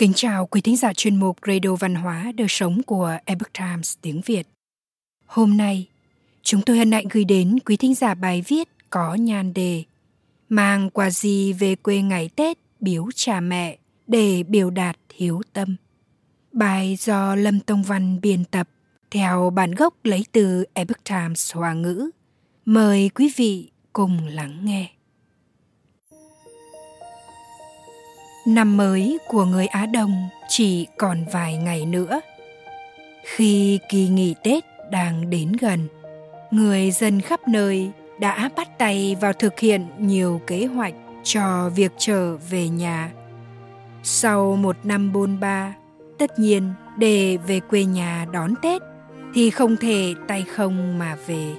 Kính chào quý thính giả chuyên mục Radio Văn hóa Đời Sống của Epoch Times tiếng Việt. Hôm nay, chúng tôi hân hạnh gửi đến quý thính giả bài viết có nhan đề Mang quà gì về quê ngày Tết biếu cha mẹ để biểu đạt hiếu tâm. Bài do Lâm Tông Văn biên tập theo bản gốc lấy từ Epoch Times Hoa ngữ. Mời quý vị cùng lắng nghe. Năm mới của người Á Đông chỉ còn vài ngày nữa. Khi kỳ nghỉ Tết đang đến gần, người dân khắp nơi đã bắt tay vào thực hiện nhiều kế hoạch cho việc trở về nhà. Sau một năm bôn ba, tất nhiên để về quê nhà đón Tết thì không thể tay không mà về.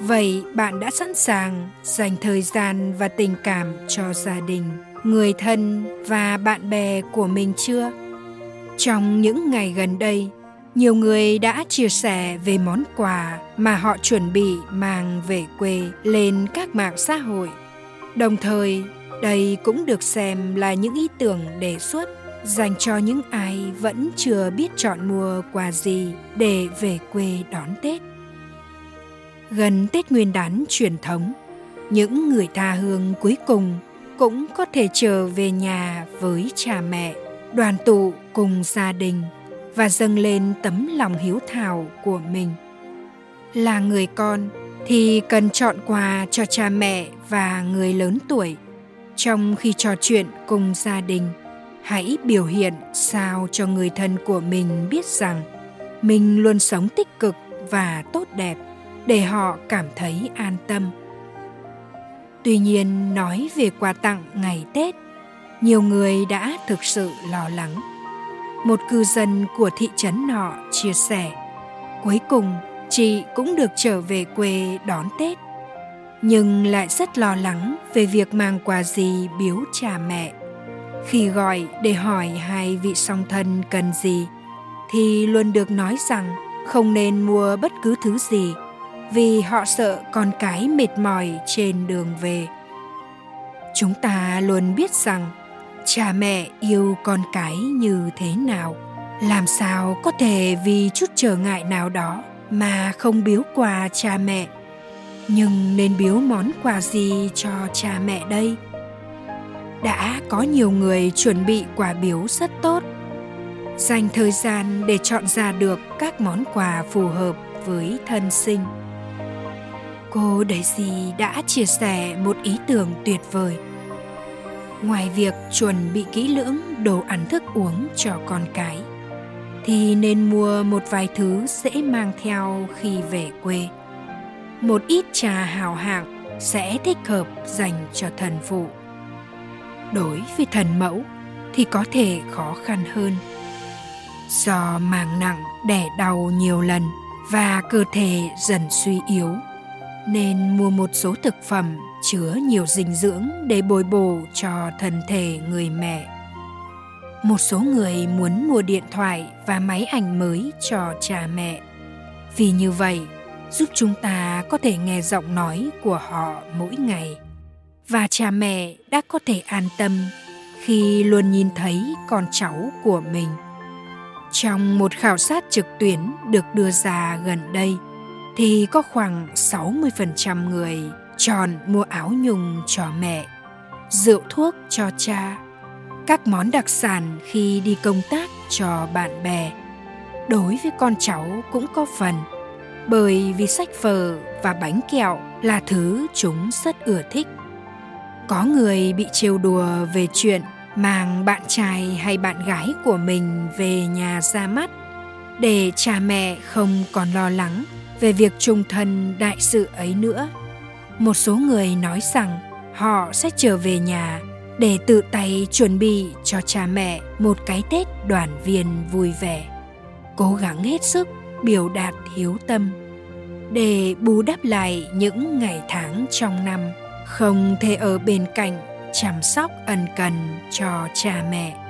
Vậy bạn đã sẵn sàng dành thời gian và tình cảm cho gia đình người thân và bạn bè của mình chưa? Trong những ngày gần đây, nhiều người đã chia sẻ về món quà mà họ chuẩn bị mang về quê lên các mạng xã hội. Đồng thời, đây cũng được xem là những ý tưởng đề xuất dành cho những ai vẫn chưa biết chọn mua quà gì để về quê đón tết. Gần tết nguyên đán truyền thống, những người tha hương cuối cùng cũng có thể trở về nhà với cha mẹ, đoàn tụ cùng gia đình và dâng lên tấm lòng hiếu thảo của mình. Là người con thì cần chọn quà cho cha mẹ và người lớn tuổi. Trong khi trò chuyện cùng gia đình, hãy biểu hiện sao cho người thân của mình biết rằng mình luôn sống tích cực và tốt đẹp để họ cảm thấy an tâm. Tuy nhiên nói về quà tặng ngày Tết, nhiều người đã thực sự lo lắng. Một cư dân của thị trấn nọ chia sẻ, cuối cùng chị cũng được trở về quê đón Tết, nhưng lại rất lo lắng về việc mang quà gì biếu cha mẹ. Khi gọi để hỏi hai vị song thân cần gì, thì luôn được nói rằng không nên mua bất cứ thứ gì vì họ sợ con cái mệt mỏi trên đường về. Chúng ta luôn biết rằng cha mẹ yêu con cái như thế nào. Làm sao có thể vì chút trở ngại nào đó mà không biếu quà cha mẹ? Nhưng nên biếu món quà gì cho cha mẹ đây? Đã có nhiều người chuẩn bị quà biếu rất tốt. Dành thời gian để chọn ra được các món quà phù hợp với thân sinh cô Daisy đã chia sẻ một ý tưởng tuyệt vời. Ngoài việc chuẩn bị kỹ lưỡng đồ ăn thức uống cho con cái, thì nên mua một vài thứ dễ mang theo khi về quê. Một ít trà hào hạng sẽ thích hợp dành cho thần phụ. Đối với thần mẫu thì có thể khó khăn hơn. Do màng nặng đẻ đau nhiều lần và cơ thể dần suy yếu nên mua một số thực phẩm chứa nhiều dinh dưỡng để bồi bổ cho thân thể người mẹ. Một số người muốn mua điện thoại và máy ảnh mới cho cha mẹ. Vì như vậy, giúp chúng ta có thể nghe giọng nói của họ mỗi ngày và cha mẹ đã có thể an tâm khi luôn nhìn thấy con cháu của mình. Trong một khảo sát trực tuyến được đưa ra gần đây, thì có khoảng 60% người chọn mua áo nhung cho mẹ, rượu thuốc cho cha, các món đặc sản khi đi công tác cho bạn bè. Đối với con cháu cũng có phần, bởi vì sách vở và bánh kẹo là thứ chúng rất ưa thích. Có người bị trêu đùa về chuyện mang bạn trai hay bạn gái của mình về nhà ra mắt để cha mẹ không còn lo lắng về việc trùng thân đại sự ấy nữa. Một số người nói rằng họ sẽ trở về nhà để tự tay chuẩn bị cho cha mẹ một cái tết đoàn viên vui vẻ, cố gắng hết sức biểu đạt hiếu tâm để bù đắp lại những ngày tháng trong năm không thể ở bên cạnh chăm sóc ân cần cho cha mẹ.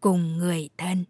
cùng người thân.